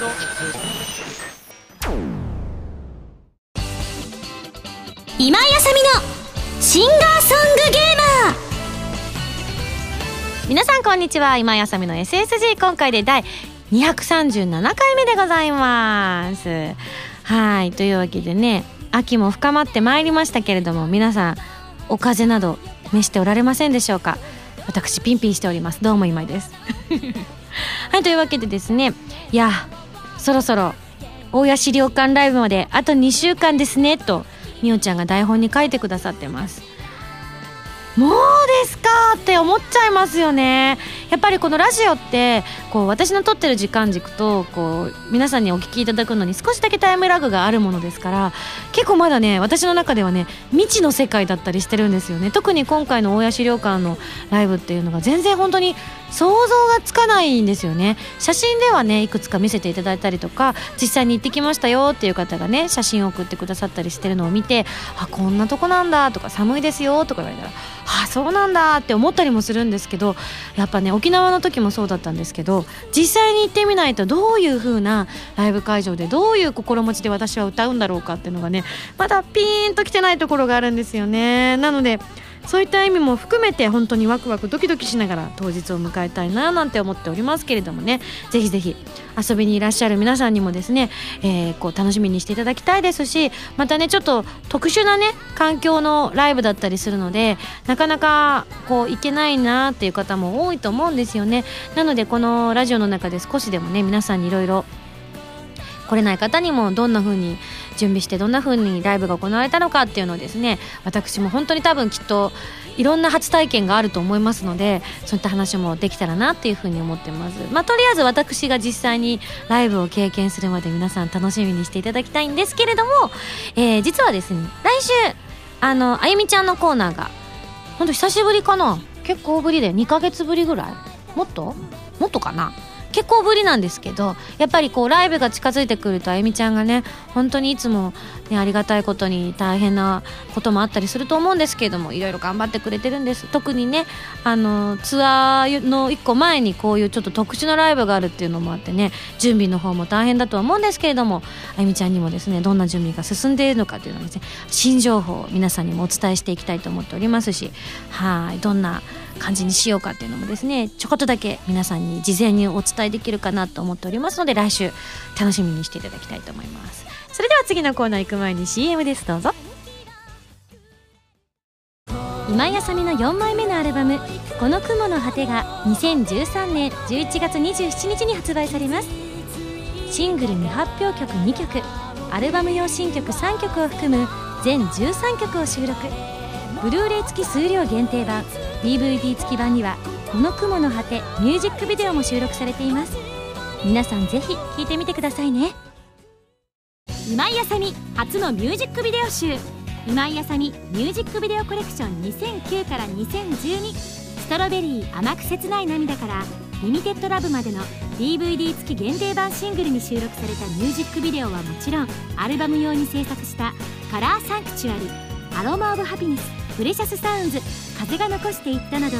今井あさみのシンガーソングゲーマー。皆さんこんにちは。今井あさみの SSG 今回で第237回目でございます。はい。というわけでね秋も深まってまいりましたけれども皆さんお風邪など召しておられませんでしょうか？私ピンピンしております。どうも今井です。はい。というわけでですねいやそろそろ大谷資料館ライブまであと2週間ですねとみおちゃんが台本に書いてくださってます。もうですかって思っちゃいますよね。やっぱりこのラジオってこう私の撮ってる時間軸とこう皆さんにお聞きいただくのに少しだけタイムラグがあるものですから結構まだね私の中ではね未知の世界だったりしてるんですよね。特に今回の大谷資料館のライブっていうのが全然本当に想像がつかないんですよね。写真ではねいくつか見せていただいたりとか実際に行ってきましたよっていう方がね写真を送ってくださったりしてるのを見てあこんなとこなんだとか寒いですよとか言われたらあそうなんだって思ったりもするんですけどやっぱね沖縄の時もそうだったんですけど実際に行ってみないとどういう風なライブ会場でどういう心持ちで私は歌うんだろうかっていうのがねまだピーンときてないところがあるんですよね。なのでそういった意味も含めて本当にワクワクドキドキしながら当日を迎えたいななんて思っておりますけれどもね。ぜひぜひ遊びにいらっしゃる皆さんにもですね、えー、こう楽しみにしていただきたいですしまたねちょっと特殊なね環境のライブだったりするのでなかなかこう行けないなっていう方も多いと思うんですよね。なのでこのラジオの中で少しでもね皆さんにいろいろ来れない方にもどんな風に準備してどんな風にライブが行われたのかっていうのをですね私も本当に多分きっといろんな初体験があると思いますのでそういった話もできたらなっていう風に思ってます。まあとりあえず私が実際にライブを経験するまで皆さん楽しみにしていただきたいんですけれども、えー、実はですね来週あのあゆみちゃんのコーナーが本当久しぶりかな？結構ぶりで2ヶ月ぶりぐらい？もっと？もっとかな？結構ぶりなんですけどやっぱりこうライブが近づいてくるとあゆみちゃんがね本当にいつも、ね、ありがたいことに大変なこともあったりすると思うんですけれどもいろいろ頑張ってくれてるんです。特にねあのツアーの1個前にこういうちょっと特殊なライブがあるっていうのもあってね準備の方も大変だとは思うんですけれどもあゆみちゃんにもですねどんな準備が進んでいるのかというのをですね新情報を皆さんにもお伝えしていきたいと思っておりますしはいどんな感じにしようかっていうのもですねちょこっとだけ皆さんに事前にお伝えできるかなと思っておりますので来週楽しみにしていただきたいと思います。それでは次のコーナー行く前に CM です。どうぞ。今井あさみの4枚目のアルバム「この雲の果て」が2013年11月27日に発売されます。シングル未発表曲2曲アルバム用新曲3曲を含む全13曲を収録。ブルーレイ付き数量限定版 DVD 付き版にはこの雲の果てミュージックビデオも収録されています。皆さんぜひ聴いてみてくださいね。今井あさみ初のミュージックビデオ集。今井あさみミュージックビデオコレクション2009から2012ストロベリー甘く切ない涙からリミテッドラブまでの DVD 付き限定版シングルに収録されたミュージックビデオはもちろんアルバム用に制作したカラーサンクチュアリアロマ・オブ・ハピネス。プレシャスサウンズ風が残していったなど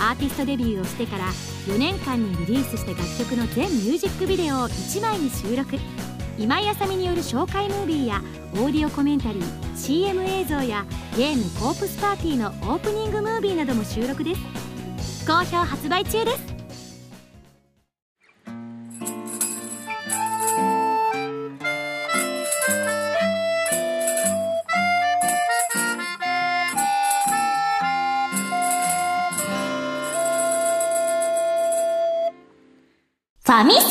アーティストデビューをしてから4年間にリリースした楽曲の全ミュージックビデオを1枚に収録。今井あさみによる紹介ムービーやオーディオコメンタリー CM 映像やゲーム「コープスパーティー」のオープニングムービーなども収録です。好評発売中です。ファミセン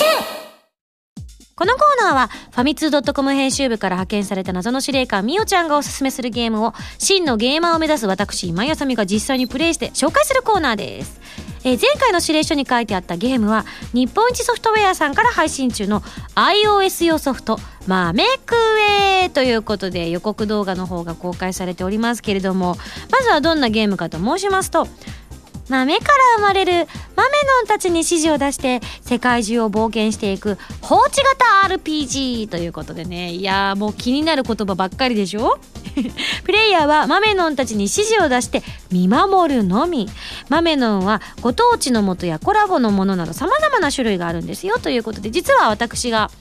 このコーナーはファミツー .com 編集部から派遣された謎の司令官みおちゃんがおすすめするゲームを真のゲーマーを目指す私今井あさみが実際にプレイして紹介するコーナーです。え前回の指令書に書いてあったゲームは日本一ソフトウェアさんから配信中の iOS 用ソフト「マメクエ」ということで予告動画の方が公開されておりますけれどもまずはどんなゲームかと申しますと豆から生まれる豆のんたちに指示を出して世界中を冒険していく放置型 RPG ということでね。いやーもう気になる言葉ばっかりでしょ？プレイヤーは豆のんたちに指示を出して見守るのみ。豆のんはご当地のもとやコラボのものなど様々な種類があるんですよ。ということで実は私が、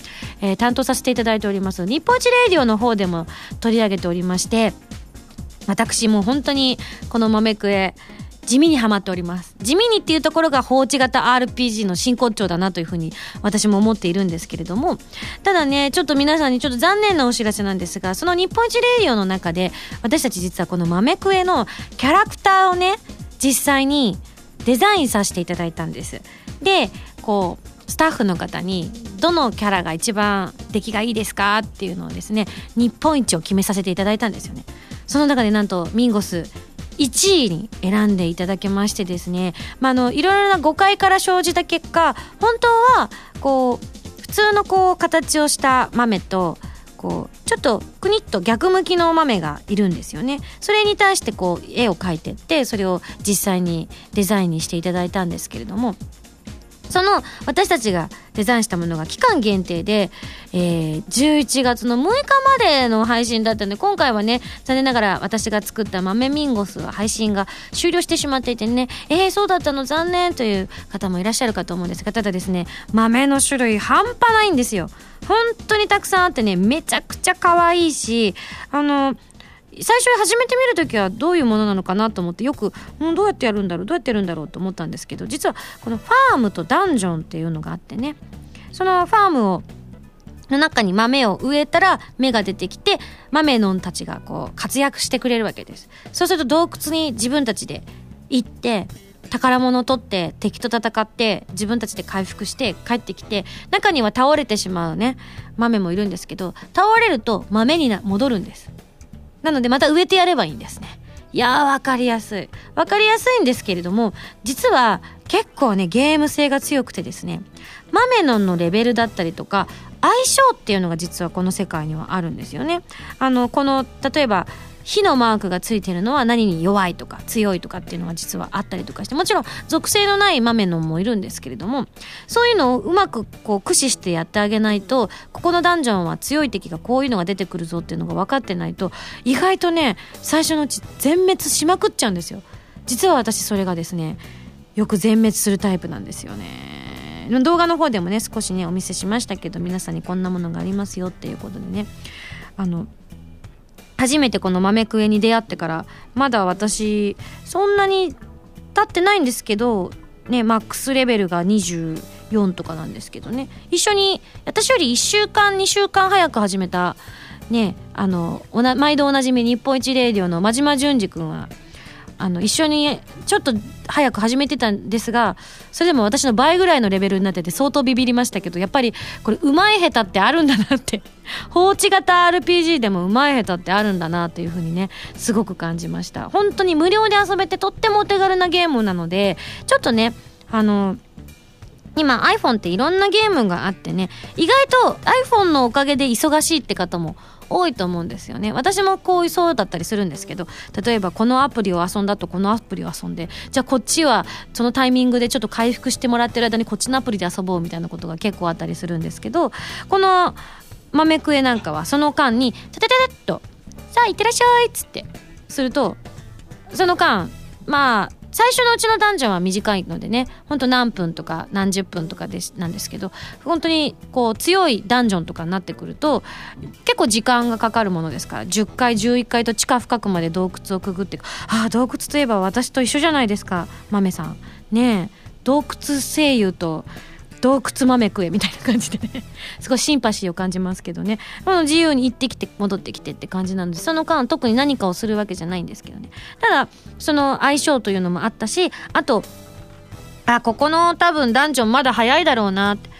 えー、担当させていただいております日本一レイディオの方でも取り上げておりまして私も本当にこの豆くえ地味にはまっております。地味にっていうところが放置型 RPG の真骨頂だなというふうに私も思っているんですけれども。ただねちょっと皆さんにちょっと残念なお知らせなんですがその日本一レディオの中で私たち実はこの豆クエのキャラクターをね実際にデザインさせていただいたんです。でこうスタッフの方にどのキャラが一番出来がいいですかっていうのをですね日本一を決めさせていただいたんですよね。その中でなんとミンゴス1位に選んでいただけましてですね、まあ、あのいろいろな誤解から生じた結果本当はこう普通のこう形をした豆とこうちょっとくにっと逆向きの豆がいるんですよね。それに対してこう絵を描いてってそれを実際にデザインにしていただいたんですけれども。その私たちがデザインしたものが期間限定で、えー、11月の6日までの配信だったんで今回はね残念ながら私が作った豆ミンゴスは配信が終了してしまっていてね。えー、そうだったの残念という方もいらっしゃるかと思うんですがただですね豆の種類半端ないんですよ。本当にたくさんあってねめちゃくちゃ可愛いしあの最初始めてみる時はどういうものなのかなと思ってよく、う、どうやってやるんだろうどうやってやるんだろうと思ったんですけど実はこのファームとダンジョンっていうのがあってねそのファームをの中に豆を植えたら芽が出てきて豆のんたちがこう活躍してくれるわけです。そうすると洞窟に自分たちで行って宝物を取って敵と戦って自分たちで回復して帰ってきて中には倒れてしまうね豆もいるんですけど倒れると豆にな戻るんです。なのでまた植えてやればいいんですね。いやー分かりやすい。分かりやすいんですけれども、実は結構ね、ゲーム性が強くてですね、マメノンのレベルだったりとか、相性っていうのが実はこの世界にはあるんですよね。あの、この、例えば、火のマークがついてるのは何に弱いとか強いとかっていうのが実はあったりとかしてもちろん属性のない豆のもいるんですけれどもそういうのをうまくこう駆使してやってあげないとここのダンジョンは強い敵がこういうのが出てくるぞっていうのが分かってないと意外とね最初のうち全滅しまくっちゃうんですよ。実は私それがですねよく全滅するタイプなんですよね。動画の方でもね少しねお見せしましたけど皆さんにこんなものがありますよっていうことでねあの初めてこの豆クエに出会ってからまだ私そんなに経ってないんですけどねマックスレベルが24とかなんですけどね。一緒に私より1週間2週間早く始めたねあの毎度おなじみ日本一レディオの真島淳二君はあの一緒にちょっと早く始めてたんですがそれでも私の倍ぐらいのレベルになってて相当ビビりましたけどやっぱりこれうまい下手ってあるんだなって。放置型 RPG でもうまい下手ってあるんだなというふうにねすごく感じました。本当に無料で遊べてとってもお手軽なゲームなのでちょっとねあの今 iPhone っていろんなゲームがあってね意外と iPhone のおかげで忙しいって方も多いと思うんですよね。私もこういうそうだったりするんですけど例えばこのアプリを遊んだとこのアプリを遊んでじゃあこっちはそのタイミングでちょっと回復してもらってる間にこっちのアプリで遊ぼうみたいなことが結構あったりするんですけどこの豆クエなんかはその間に「タタタタッと「さあいってらっしゃい」っつってするとその間まあ最初のうちのダンジョンは短いのでねほんと何分とか何十分とかですなんですけど本当にこう強いダンジョンとかになってくると結構時間がかかるものですから10階11階と地下深くまで洞窟をくぐってああ洞窟といえば私と一緒じゃないですか豆さん。ねえ洞窟声優と洞窟豆食えみたいな感じでね。すごいシンパシーを感じますけどね。自由に行ってきて戻ってきてって感じなのでその間特に何かをするわけじゃないんですけどね。ただその相性というのもあったしあとあここの多分ダンジョンまだ早いだろうな。って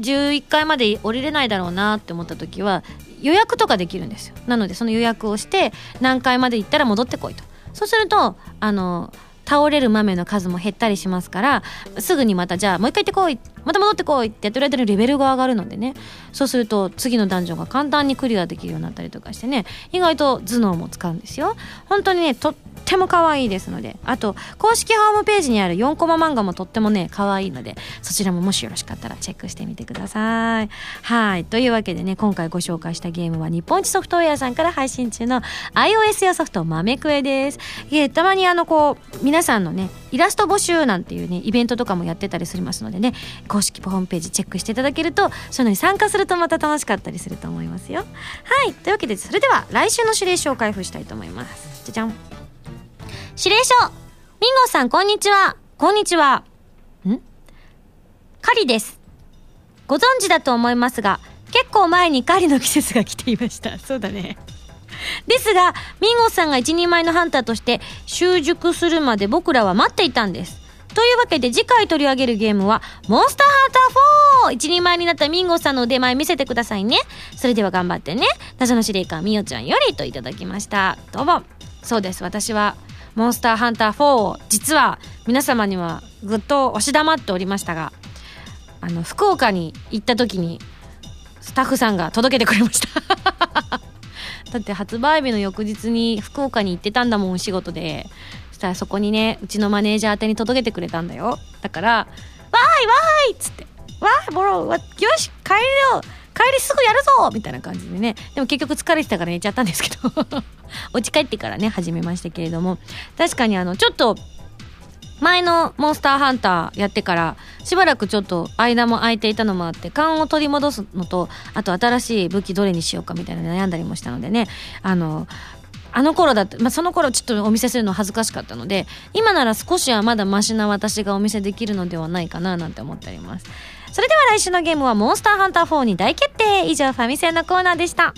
11階まで降りれないだろうなって思った時は予約とかできるんですよ。なのでその予約をして何階まで行ったら戻ってこいと。そうするとあの倒れる豆の数も減ったりしますからすぐにまたじゃあもう一回行ってこいってまた戻ってこいってやってる間にレベルが上がるのでね。そうすると次のダンジョンが簡単にクリアできるようになったりとかしてね。意外と頭脳も使うんですよ。本当にねとっても可愛いですので。あと公式ホームページにある4コマ漫画もとってもね可愛いのでそちらももしよろしかったらチェックしてみてください。はい。というわけでね今回ご紹介したゲームは日本一ソフトウェアさんから配信中の iOS 用ソフト豆クエです。いえたまにあのこう皆さんのねイラスト募集なんていうねイベントとかもやってたりしますのでね公式ホームページチェックしていただけるとそういうのに参加するとまた楽しかったりすると思いますよ。はい。というわけでそれでは来週の指令書を開封したいと思います。じゃじゃん。指令書。ミンゴさんこんにちは。こんにちは。ん？カリです。ご存知だと思いますが結構前に狩りの季節が来ていました。そうだね。ですがミンゴさんが一人前のハンターとして習熟するまで僕らは待っていたんです。というわけで次回取り上げるゲームはモンスターハンター 4! 一人前になったミンゴさんの腕前見せてくださいね。それでは頑張ってね。謎の司令官みおちゃんよりといただきました。どうも。そうです。私はモンスターハンター4を実は皆様にはぐっと押し黙っておりましたがあの福岡に行った時にスタッフさんが届けてくれました。だって発売日の翌日に福岡に行ってたんだもんお仕事で。したらそこにねうちのマネージャー宛てに届けてくれたんだよ。だから「わーいわーい!」っつって「わーいボロよし帰りよ帰りすぐやるぞ!」みたいな感じでね。でも結局疲れてたから寝ちゃったんですけど。お家帰ってからね始めましたけれども。確かにあのちょっと前のモンスターハンターやってからしばらくちょっと間も空いていたのもあって勘を取り戻すのとあと新しい武器どれにしようかみたいな悩んだりもしたのでね。あのあの頃だって、まあ、その頃ちょっとお見せするの恥ずかしかったので今なら少しはまだマシな私がお見せできるのではないかななんて思っております。それでは来週のゲームはモンスターハンター4に大決定。以上ファミセンのコーナーでした。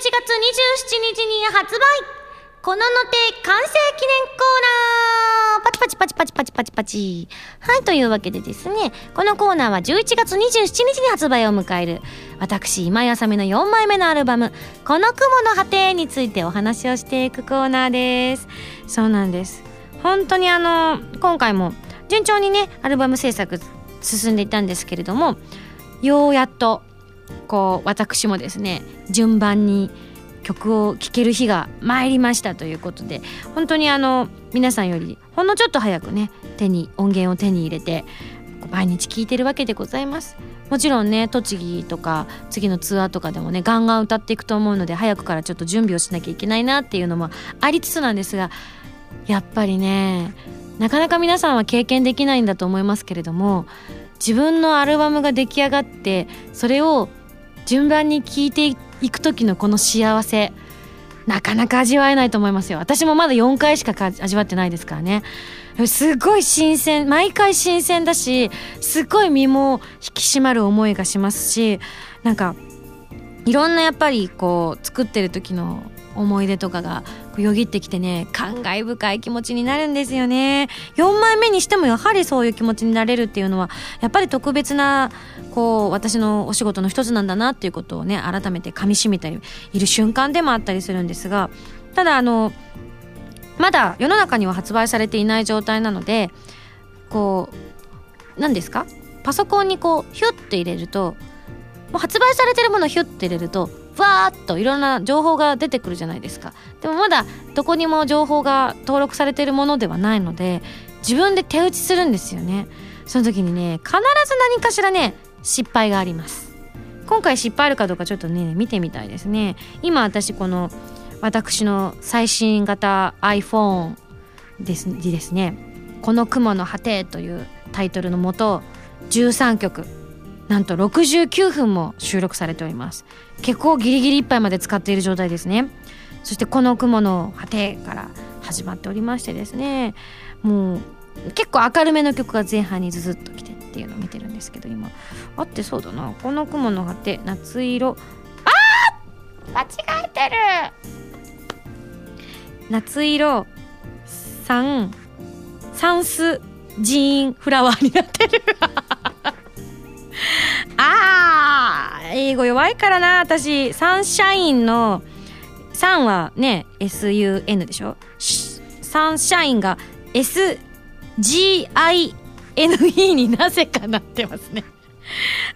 月27日に発売。このの手完成記念コーナー。パチパチパチパチパチパチ。パチはいというわけでですね。このコーナーは11月27日に発売を迎える。私今井あさみの4枚目のアルバム「この雲の果て」についてお話をしていくコーナーです。そうなんです。本当にあの今回も順調にねアルバム制作進んでいたんですけれどもようやっとこう私もですね順番に曲を聴ける日が参りましたということで本当にあの皆さんよりほんのちょっと早くね手に音源を手に入れて毎日聴いてるわけでございます。もちろんね栃木とか次のツアーとかでもねガンガン歌っていくと思うので早くからちょっと準備をしなきゃいけないなっていうのもありつつなんですがやっぱりねなかなか皆さんは経験できないんだと思いますけれども自分のアルバムが出来上がってそれを順番に聞いていく時のこの幸せなかなか味わえないと思いますよ。私もまだ4回しか味わってないですからね。すごい新鮮毎回新鮮だしすごい身も引き締まる思いがしますしなんかいろんなやっぱりこう作ってる時の思い出とかがよぎってきてね感慨深い気持ちになるんですよね。4枚目にしてもやはりそういう気持ちになれるっていうのはやっぱり特別なこう私のお仕事の一つなんだなっていうことをね改めてかみしめている瞬間でもあったりするんですがただあのまだ世の中には発売されていない状態なのでこう何ですか？パソコンにこうヒュッて入れるともう発売されてるものをヒュッて入れるとわーっといろんな情報が出てくるじゃないですか。でもまだどこにも情報が登録されているものではないので自分で手打ちするんですよね。その時にね必ず何かしらね失敗があります。今回失敗あるかどうかちょっとね見てみたいですね。今私この私の最新型 iPhone ですですね「この雲の果て」というタイトルのもと13曲なんと69分も収録されております。結構ギリギリいっぱいまで使っている状態ですね。そしてこの雲の果てから始まっておりましてですね。もう結構明るめの曲が前半にズズッときてっていうのを見てるんですけど今。あってそうだな。この雲の果て夏色。あー間違えてる！夏色。3サンスジーンフラワーになってる。あー英語弱いからな私。サンシャインのサンはね SUN でしょ？サンシャインが SGINE になぜかなってますね。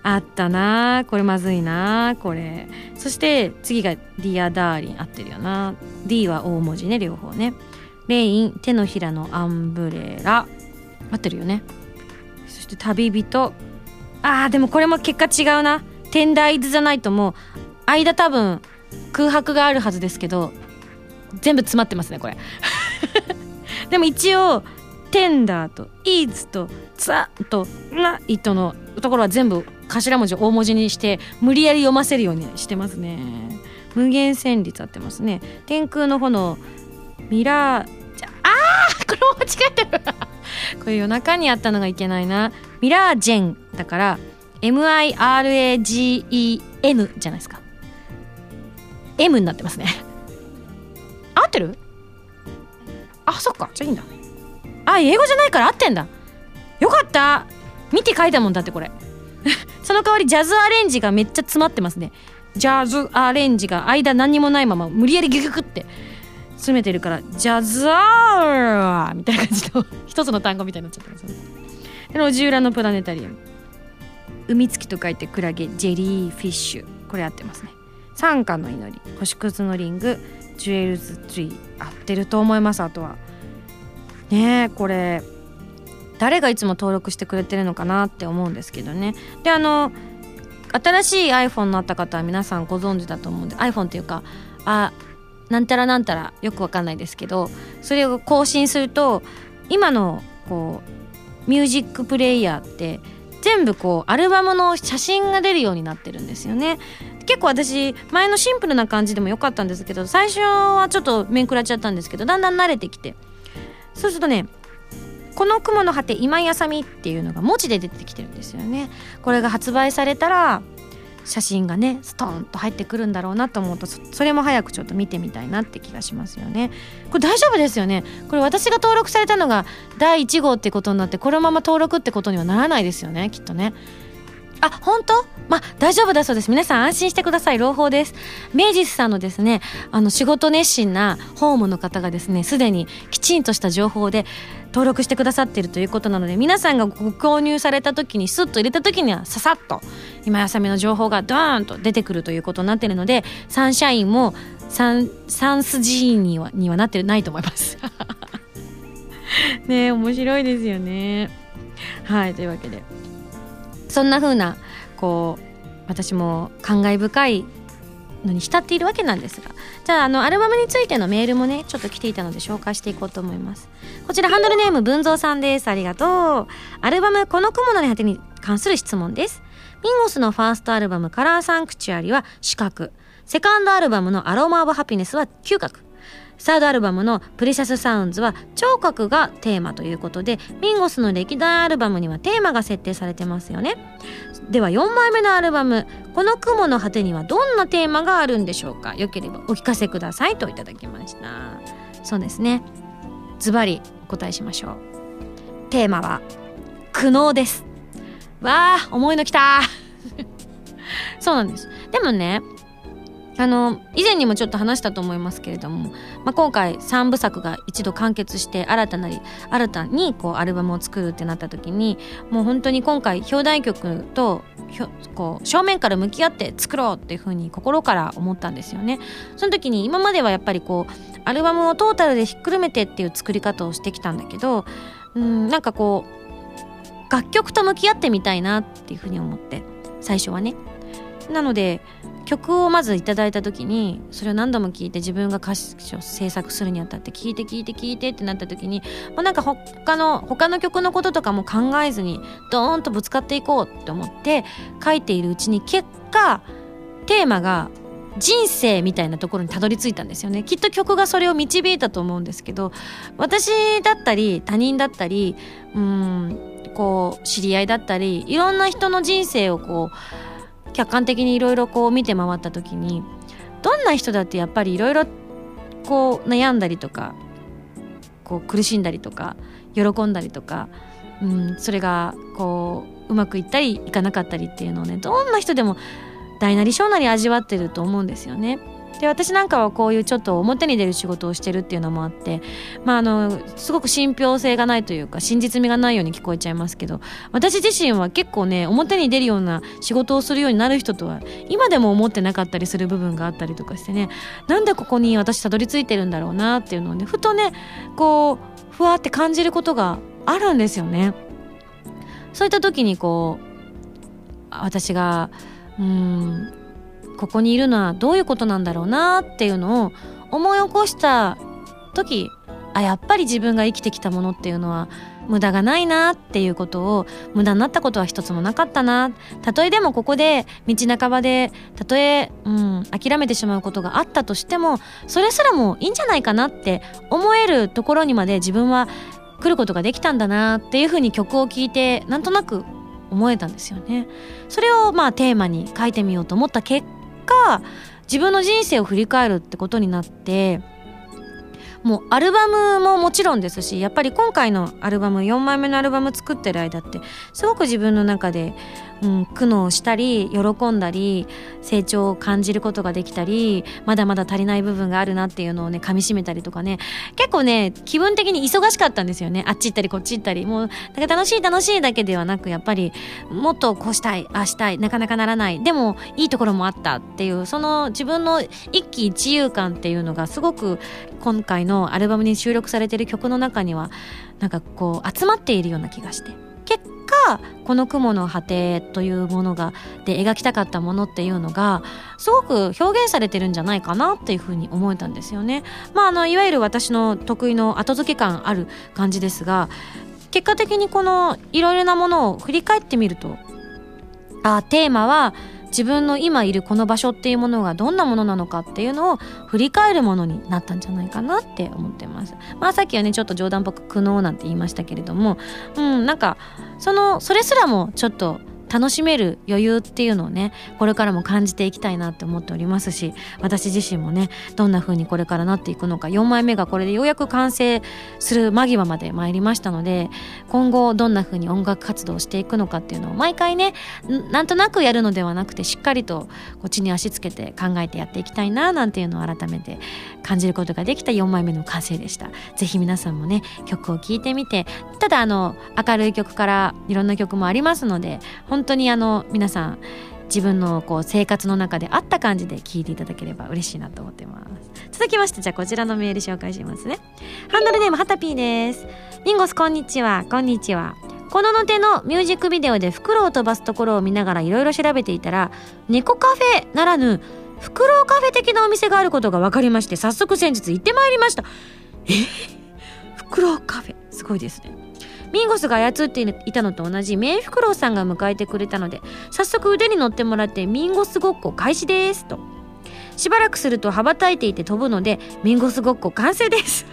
あったなこれまずいなこれ。そして次が「ディアダーリン」合ってるよな。D は大文字ね両方ね。 Rain 手のひらのアンブレラ。合ってるよね。そして旅人。あーでもこれも結果違うな。テンダーイズ・ザ・ナイトも間多分空白があるはずですけど全部詰まってますねこれ。でも一応テンダーとイーズとザとナイトのところは全部頭文字を大文字にして無理やり読ませるようにしてますね。無限旋律合ってますね。天空の炎ミラーあーこれも間違えてる。これ夜中にやったのがいけないな。ミラージェンだから MIRAGEN じゃないですか。M になってますね。合ってる？あそっか。じゃあいいんだ。あ英語じゃないから合ってんだ。よかった。見て書いたもんだってこれ。その代わりジャズアレンジがめっちゃ詰まってますね。ジャズアレンジが間何にもないまま無理やりギュギュギュって詰めてるからジャズアーみたいな感じの一つの単語みたいになっちゃってますね路地裏のプラネタリウム。海月と書いてクラゲジェリーフィッシュ。これ合ってますね。三花の祈り。星屑のリング。ジュエルズツリー。合ってると思いますあとは。ねえこれ誰がいつも登録してくれてるのかなって思うんですけどね。であの新しい iPhone になった方は皆さんご存知だと思うんで iPhone っていうかあなんたらなんたらよくわかんないですけどそれを更新すると今のこうミュージックプレイヤーって全部こうアルバムの写真が出るようになってるんですよね。結構私前のシンプルな感じでもよかったんですけど最初はちょっと面食らっちゃったんですけどだんだん慣れてきて。そうするとねこの雲の果て今井あさみっていうのが文字で出てきてるんですよね。これが発売されたら写真がねストーンと入ってくるんだろうなと思うとそれも早くちょっと見てみたいなって気がしますよね。これ大丈夫ですよね。これ私が登録されたのが第1号ってことになってこのまま登録ってことにはならないですよねきっとね。あ本当？まあ大丈夫だそうです。皆さん安心してください。朗報です。明治さんのですねあの仕事熱心なホームの方がですねすでにきちんとした情報で登録してくださっているということなので皆さんがご購入された時にスッと入れた時にはささっと今やさみの情報がドーンと出てくるということになってるのでサンシャインもサンサンスジーンにはにはなってないと思います。ね面白いですよね。はいというわけで。そんな風なこう私も感慨深いのに浸っているわけなんですが。じゃああのアルバムについてのメールもねちょっと来ていたので紹介していこうと思います。こちらハンドルネーム文蔵さんです。ありがとう。アルバム「この雲の果て」に関する質問です。ミンゴスのファーストアルバム「カラーサンクチュアリ」は四角。セカンドアルバムの「アロマ・オブ・ハピネス」は嗅覚サードアルバムの「プレシャス・サウンズ」は聴覚がテーマということでミンゴスの歴代アルバムにはテーマが設定されてますよね。では4枚目のアルバム「この雲の果て」にはどんなテーマがあるんでしょうか？よければお聞かせくださいといただきました。そうですね。ズバリお答えしましょう。テーマは苦悩です。わあ思いのきた。そうなんです。でもねあの以前にもちょっと話したと思いますけれども、まあ、今回3部作が一度完結して新たなり新たにこうアルバムを作るってなった時にもう本当に今回表題曲とこう正面から向き合って作ろうっていうふうに心から思ったんですよね。その時に今まではやっぱりこうアルバムをトータルでひっくるめてっていう作り方をしてきたんだけどうんなんかこう楽曲と向き合ってみたいなっていうふうに思って最初はね。なので曲をまずいただいた時にそれを何度も聴いて自分が歌詞を制作するにあたって聴いて聴いて聴いてってなった時にもうなんか他の他の曲のこととかも考えずにドーンとぶつかっていこうって思って書いているうちに結果テーマが人生みたいなところにたどり着いたんですよね。きっと曲がそれを導いたと思うんですけど私だったり他人だったりうんこう知り合いだったりいろんな人の人生をこう客観的にいろいろこう見て回った時にどんな人だってやっぱりいろいろこう悩んだりとかこう苦しんだりとか喜んだりとか、うん、それがこううまくいったりいかなかったりっていうのをねどんな人でも大なり小なり味わってると思うんですよね。で私なんかはこういうちょっと表に出る仕事をしてるっていうのもあって、まあ、あのすごく信憑性がないというか真実味がないように聞こえちゃいますけど私自身は結構ね表に出るような仕事をするようになる人とは今でも思ってなかったりする部分があったりとかしてねなんでここに私たどり着いてるんだろうなっていうのをねふとねこうふわって感じることがあるんですよね。そういった時にこう私がうんここにいるのはどういうことなんだろうなっていうのを思い起こした時あやっぱり自分が生きてきたものっていうのは無駄がないなっていうことを無駄になったことは一つもなかったなたとえでもここで道半ばでたとえ、うん、諦めてしまうことがあったとしてもそれすらもいいんじゃないかなって思えるところにまで自分は来ることができたんだなっていうふうに曲を聴いてなんとなく思えたんですよね。それをまあテーマに書いてみようと思った結果自分の人生を振り返るってことになってもうアルバムももちろんですしやっぱり今回のアルバム4枚目のアルバム作ってる間ってすごく自分の中でうん、苦悩したり喜んだり成長を感じることができたりまだまだ足りない部分があるなっていうのをね噛みしめたりとかね。結構ね気分的に忙しかったんですよね。あっち行ったりこっち行ったり。もうなんか楽しい楽しいだけではなくやっぱりもっとこうしたいああしたいなかなかならない。でもいいところもあったっていうその自分の一喜一憂感っていうのがすごく今回のアルバムに収録されてる曲の中にはなんかこう集まっているような気がして。結果この雲の果てというものがで描きたかったものっていうのがすごく表現されてるんじゃないかなっていうふうに思えたんですよね。まあ、あのいわゆる私の得意の後付け感ある感じですが結果的にこのいろいろなものを振り返ってみるとあテーマは自分の今いるこの場所っていうものがどんなものなのかっていうのを振り返るものになったんじゃないかなって思ってます。まあさっきはねちょっと冗談っぽく苦悩なんて言いましたけれどもうんなんかそのそれすらもちょっと楽しめる余裕っていうのをねこれからも感じていきたいなって思っておりますし私自身もねどんな風にこれからなっていくのか4枚目がこれでようやく完成する間際まで参りましたので今後どんな風に音楽活動をしていくのかっていうのを毎回ねなんとなくやるのではなくてしっかりとこっちに足つけて考えてやっていきたいななんていうのを改めて感じることができた4枚目の完成でした。ぜひ皆さんもね曲を聴いてみてただあの明るい曲からいろんな曲もありますので本当にあの皆さん自分のこう生活の中であった感じで聞いていただければ嬉しいなと思ってます。続きましてじゃあこちらのメール紹介しますね。ハンドルネームはたぴーです。ミンゴスこんにちは。こんにちは。このの手のミュージックビデオで袋を飛ばすところを見ながらいろいろ調べていたら猫カフェならぬフクロウカフェ的なお店があることが分かりまして早速先日行ってまいりました。え？フクロウカフェ。すごいですね。ミンゴスが操っていたのと同じメンフクロウさんが迎えてくれたので早速腕に乗ってもらってミンゴスごっこ開始ですと。しばらくすると羽ばたいていて飛ぶのでミンゴスごっこ完成です。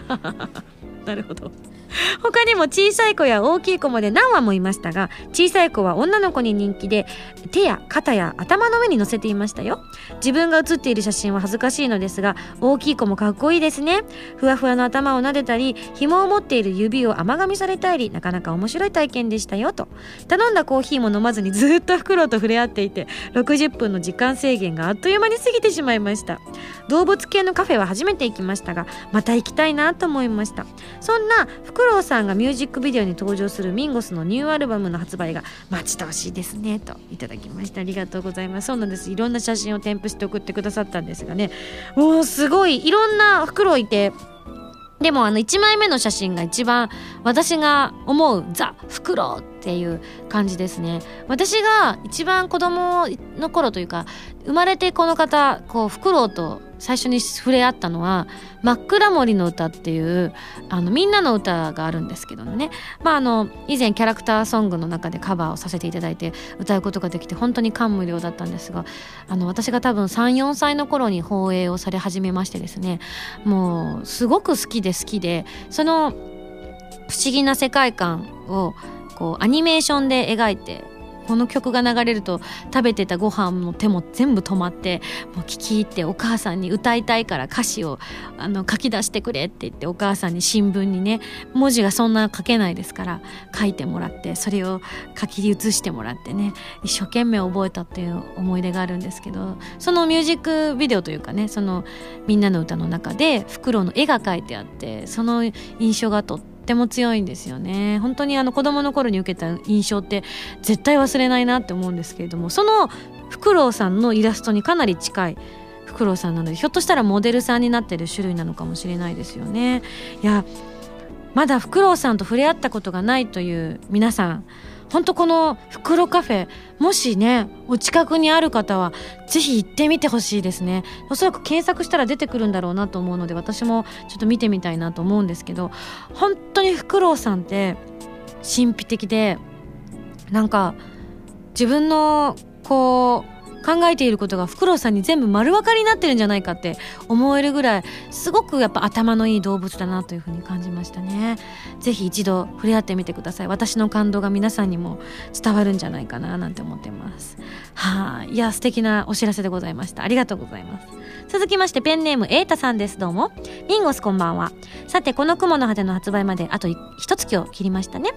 なるほど。他にも小さい子や大きい子まで何羽もいましたが小さい子は女の子に人気で手や肩や頭の上に乗せていましたよ。自分が写っている写真は恥ずかしいのですが大きい子もかっこいいですね。ふわふわの頭を撫でたり紐を持っている指を甘噛みされたりなかなか面白い体験でしたよと。頼んだコーヒーも飲まずにずっとフクロウと触れ合っていて60分の時間制限があっという間に過ぎてしまいました。動物系のカフェは初めて行きましたがまた行きたいなと思いました。そんなフクロウさんがミュージックビデオに登場するミンゴスのニューアルバムの発売が待ち遠しいですねといただきましたありがとうございますそうなんですいろんな写真を添付して送ってくださったんですがね。もうすごい。いろんなフクロウいてでもあの1枚目の写真が一番私が思うザ・フクロウっていう感じですね。私が一番子供の頃というか生まれてこの方こうフクロウと最初に触れ合ったのは「真っ暗森の歌」っていうあのみんなの歌があるんですけどね、まあ、あの以前キャラクターソングの中でカバーをさせていただいて歌うことができて本当に感無量だったんですがあの私が多分34歳の頃に放映をされ始めましてですね。もうすごく好きで好きでその不思議な世界観をこうアニメーションで描いてこの曲が流れると食べてたご飯の手も全部止まってもう聞き入ってお母さんに歌いたいから歌詞をあの書き出してくれって言ってお母さんに新聞にね文字がそんな書けないですから書いてもらってそれを書き写してもらってね一生懸命覚えたっていう思い出があるんですけどそのミュージックビデオというかねその「みんなの歌の中でフクロウの絵が描いてあってその印象がとっても強いんですよね。本当にあの子供の頃に受けた印象って絶対忘れないなって思うんですけれどもそのフクロウさんのイラストにかなり近いフクロウさんなのでひょっとしたらモデルさんになってる種類なのかもしれないですよね。いやまだフクロウさんと触れ合ったことがないという皆さん本当この袋カフェもしねお近くにある方は是非行ってみてほしいですね。おそらく検索したら出てくるんだろうなと思うので私もちょっと見てみたいなと思うんですけど本当にフクロウさんって神秘的でなんか自分のこう考えていることがフクロウさんに全部丸分かりになってるんじゃないかって思えるぐらいすごくやっぱ頭のいい動物だなというふうに感じましたね。ぜひ一度触れ合ってみてください。私の感動が皆さんにも伝わるんじゃないかななんて思ってます。はい、いや素敵なお知らせでございました。ありがとうございます。続きましてペンネームエータさんです。どうも。ミンゴスこんばんは。さてこの雲の果ての発売まであと一月を切りましたね。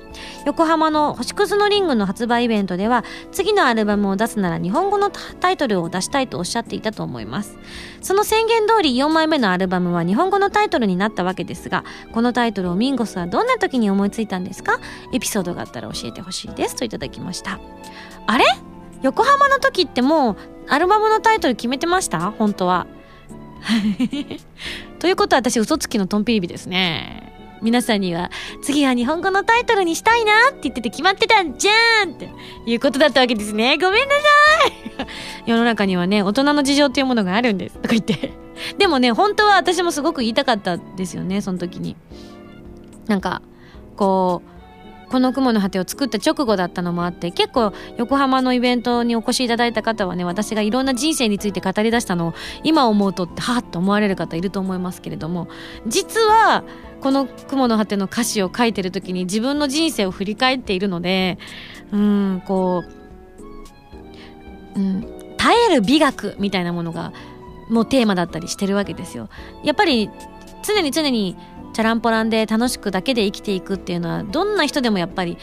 横浜の星屑のリングの発売イベントでは次のアルバムを出すなら日本語のタイトルを出したいとおっしゃっていたと思います。その宣言通り4枚目のアルバムは日本語のタイトルになったわけですがこのタイトルをミンゴスはどんな時に思いついたんですか？エピソードがあったら教えてほしいですといただきました。あれ？横浜の時ってもうアルバムのタイトル決めてました？本当は。ということは私嘘つきのトンピリビですね。皆さんには次は日本語のタイトルにしたいなって言ってて決まってたんじゃんっていうことだったわけですね。ごめんなさい。世の中にはね大人の事情っていうものがあるんです。とか言って。でもね本当は私もすごく言いたかったですよねその時に。なんかこうこの雲の果てを作った直後だったのもあって結構横浜のイベントにお越しいただいた方はね私がいろんな人生について語り出したのを今思うとってはっと思われる方いると思いますけれども実はこの「雲の果て」の歌詞を書いてる時に自分の人生を振り返っているのでうんこう、うん、耐える美学みたいなものがもうテーマだったりしてるわけですよ。やっぱり常に常にチャランポランで楽しくだけで生きていくっていうのはどんな人でもやっぱり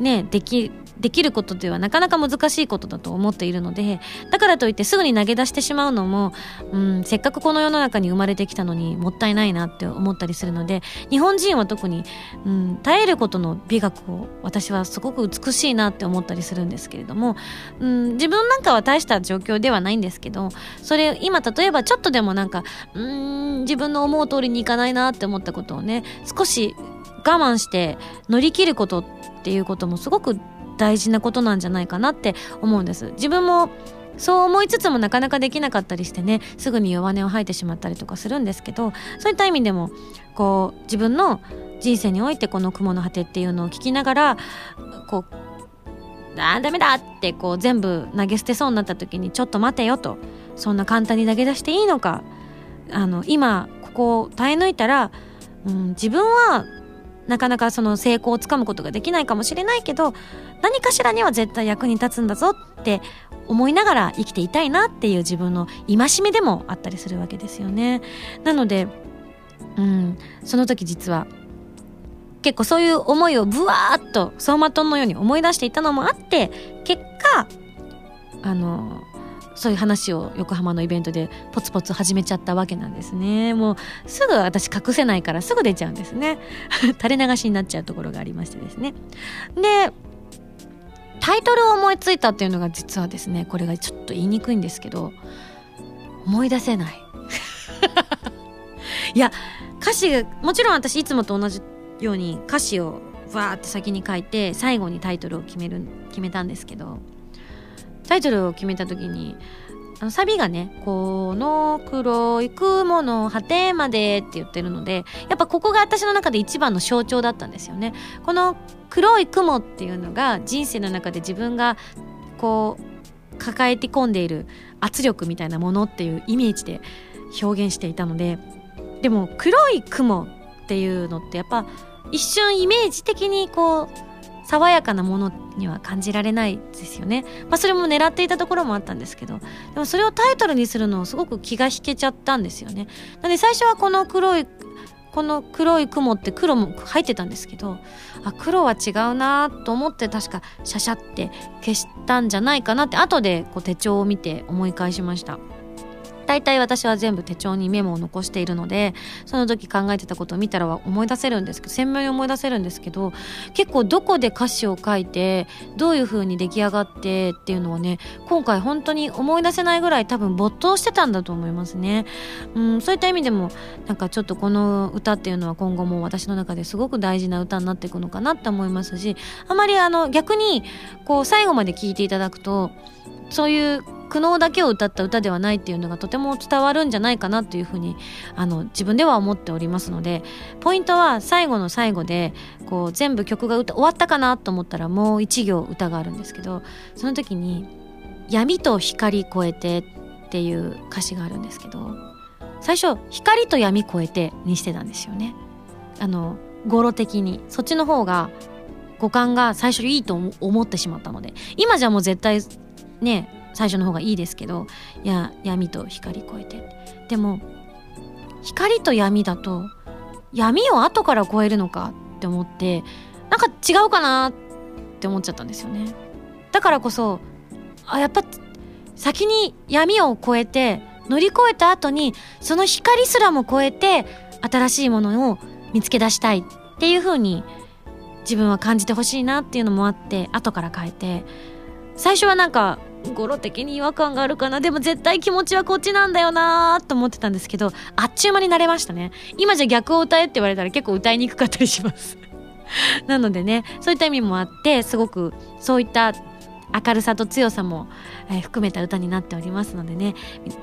ねできできることではなかなか難しいことだと思っているのでだからといってすぐに投げ出してしまうのも、うん、せっかくこの世の中に生まれてきたのにもったいないなって思ったりするので日本人は特に、うん、耐えることの美学を私はすごく美しいなって思ったりするんですけれども、うん、自分なんかは大した状況ではないんですけどそれ今例えばちょっとでもなんかうん自分の思う通りにいかないなって思ったことをね少し我慢して乗り切ることっていうこともすごく大事なことなんじゃないかなって思うんです。自分もそう思いつつもなかなかできなかったりしてねすぐに弱音を吐いてしまったりとかするんですけどそういった意味でもこう自分の人生においてこの「雲の果て」っていうのを聞きながらこうあダメだってこう全部投げ捨てそうになった時にちょっと待てよとそんな簡単に投げ出していいのかあの今ここを耐え抜いたら、うん、自分はなかなかその成功をつかむことができないかもしれないけど何かしらには絶対役に立つんだぞって思いながら生きていたいなっていう自分の戒めでもあったりするわけですよね。なので、うん、その時実は結構そういう思いをブワーッと走馬灯のように思い出していたのもあって結果あのそういう話を横浜のイベントでポツポツ始めちゃったわけなんですね。もうすぐ私隠せないからすぐ出ちゃうんですね。垂れ流しになっちゃうところがありましてですね。でタイトルを思いついたっていうのが実はですねこれがちょっと言いにくいんですけど思い出せない。いや歌詞もちろん私いつもと同じように歌詞をわーって先に書いて最後にタイトルを決める決めたんですけどタイトルを決めた時にあのサビがね「この黒い雲の果てまで」って言ってるのでやっぱここが私の中で一番の象徴だったんですよね。この黒い雲っていうのが人生の中で自分がこう抱えて込んでいる圧力みたいなものっていうイメージで表現していたのででも黒い雲っていうのってやっぱ一瞬イメージ的にこう爽やかなものには感じられないですよね、まあ、それも狙っていたところもあったんですけど。でもそれをタイトルにするのをすごく気が引けちゃったんですよね。なので最初はこの黒いこの黒い雲って黒も入ってたんですけどあ黒は違うなと思って確かシャシャって消したんじゃないかなって後でこう手帳を見て思い返しました。大体私は全部手帳にメモを残しているのでその時考えてたことを見たらは思い出せるんですけど鮮明に思い出せるんですけど結構どこで歌詞を書いてどういう風に出来上がってっていうのをね今回本当に思い出せないぐらい多分没頭してたんだと思いますね、うん、そういった意味でもなんかちょっとこの歌っていうのは今後も私の中ですごく大事な歌になっていくのかなって思いますしあまりあの逆にこう最後まで聴いていただくとそういう苦悩だけを歌った歌ではないっていうのがとても伝わるんじゃないかなっていうふうにあの自分では思っておりますのでポイントは最後の最後でこう全部曲が終わったかなと思ったらもう一行歌があるんですけどその時に「闇と光越えて」っていう歌詞があるんですけど最初「光と闇越えて」にしてたんですよね。あの語呂的にそっちの方が五感が最初いいと思ってしまったので今じゃもう絶対ね最初の方がいいですけどいや闇と光越えて。でも光と闇だと闇を後から超えるのかって思ってなんか違うかなって思っちゃったんですよね。だからこそあやっぱ先に闇を超えて乗り越えた後にその光すらも超えて新しいものを見つけ出したいっていう風に自分は感じてほしいなっていうのもあって後から変えて最初はなんか語呂的に違和感があるかな。でも絶対気持ちはこっちなんだよなと思ってたんですけどあっちゅう間になれましたね。今じゃ逆を歌えって言われたら結構歌いにくかったりします。なのでねそういった意味もあってすごくそういった明るさと強さも、含めた歌になっておりますのでね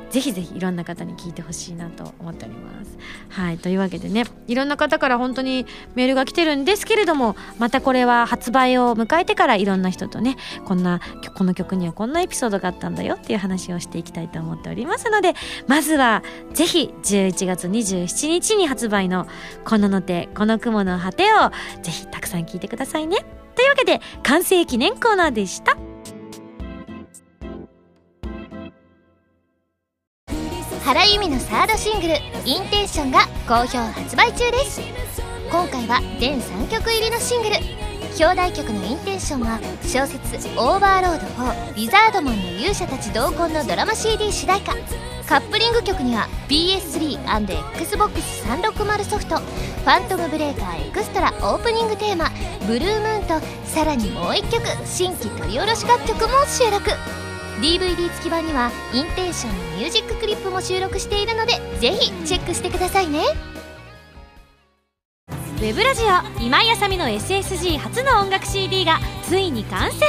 ぜひぜひいろんな方に聴いてほしいなと思っております。はいというわけでねいろんな方から本当にメールが来てるんですけれどもまたこれは発売を迎えてからいろんな人とねこんなこの曲にはこんなエピソードがあったんだよっていう話をしていきたいと思っておりますのでまずはぜひ11月27日に発売の「このの手この雲の果て」をぜひたくさん聴いてくださいね。というわけで完成記念コーナーでした。原由美のサードシングル「インテンション」が好評発売中です。今回は全3曲入りのシングル。表題曲の「インテンション」は小説「オーバーロード4リザードマンの勇者たち同梱」のドラマ CD 主題歌。カップリング曲には PS3&Xbox360 ソフト「ファントムブレーカーエクストラ」オープニングテーマ「ブルームーン」とさらにもう1曲新規取り下ろし楽曲も収録。DVD 付き版にはインテンションのミュージッククリップも収録しているのでぜひチェックしてくださいね。ウェブラジオ今井あさみの SSG 初の音楽 CD がついに完成。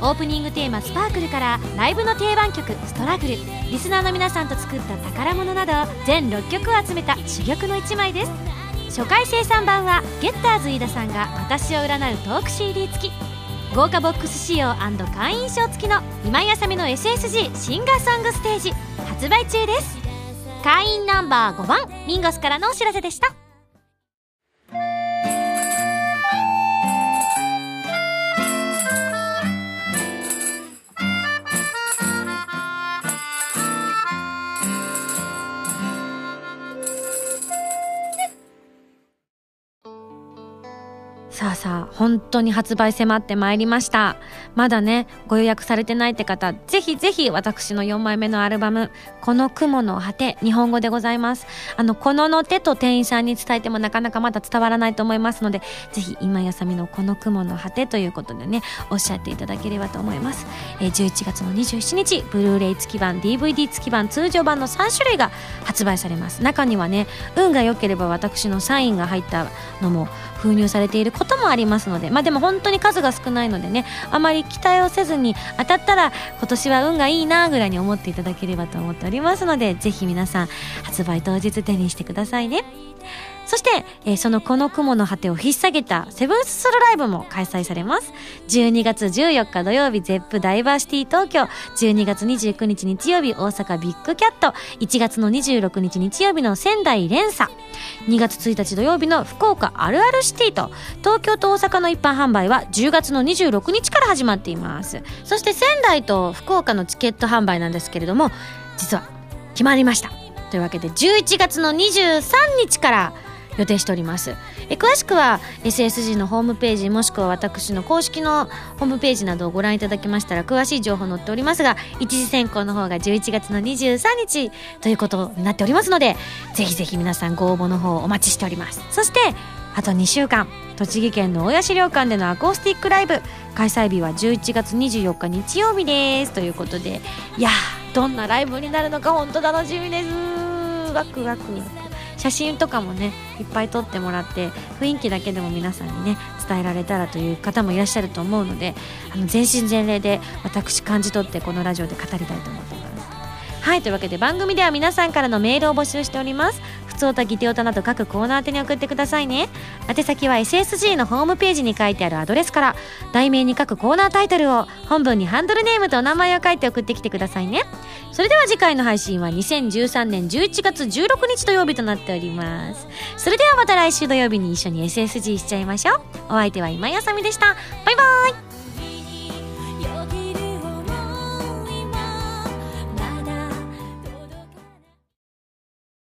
オープニングテーマ「スパークルからライブの定番曲「ストラグル」リスナーの皆さんと作った宝物など全6曲を集めた珠玉の1枚です。初回生産版はゲッターズ飯田さんが私を占うトーク CD 付き。豪華ボックス仕様会員証付きの今やさみの SSG シンガーソングステージ発売中です。会員ナンバー5番ミンゴスからのお知らせでした。本当に発売迫ってまいりました。まだねご予約されてないって方ぜひぜひ私の4枚目のアルバム「この雲の果て」日本語でございます。あのこのの手と店員さんに伝えてもなかなかまだ伝わらないと思いますのでぜひ今やさみの「この雲の果て」ということでねおっしゃっていただければと思います、えー、11月の27日ブルーレイ付き版 DVD 付き版通常版の3種類が発売されます。中にはね運が良ければ私のサインが入ったのも封入されていることもありますのでまあでも本当に数が少ないのでねあまり期待をせずに当たったら今年は運がいいなぐらいに思っていただければと思っておりますのでぜひ皆さん発売当日手にしてくださいね。そして、えーそのこの雲の果てを引っ提げたセブンスソロライブも開催されます。12月14日土曜日、ゼップダイバーシティ東京。12月29日日曜日、大阪ビッグキャット。1月の26日日曜日の仙台連鎖。2月1日土曜日の福岡あるあるシティと、東京と大阪の一般販売は10月の26日から始まっています。そして仙台と福岡のチケット販売なんですけれども、実は決まりました。というわけで11月の23日から予定しております。え詳しくは SSG のホームページもしくは私の公式のホームページなどをご覧いただきましたら詳しい情報載っておりますが一次選考の方が11月の23日ということになっておりますのでぜひぜひ皆さんご応募の方お待ちしております。そしてあと2週間栃木県の大谷資料館でのアコースティックライブ開催日は11月24日日曜日です。ということでいやどんなライブになるのか本当楽しみです。ワクワク。写真とかもねいっぱい撮ってもらって雰囲気だけでも皆さんにね伝えられたらという方もいらっしゃると思うのであの全身全霊で私感じ取ってこのラジオで語りたいと思っています。はいというわけで番組では皆さんからのメールを募集しております。ふつおたぎておたなど各コーナー宛てに送ってくださいね。宛先は SSG のホームページに書いてあるアドレスから。題名に書くコーナータイトルを本文にハンドルネームとお名前を書いて送ってきてくださいね。それでは次回の配信は2013年11月16日土曜日となっております。それではまた来週土曜日に一緒に SSG しちゃいましょう。お相手は今井あさみでした。バイバイ。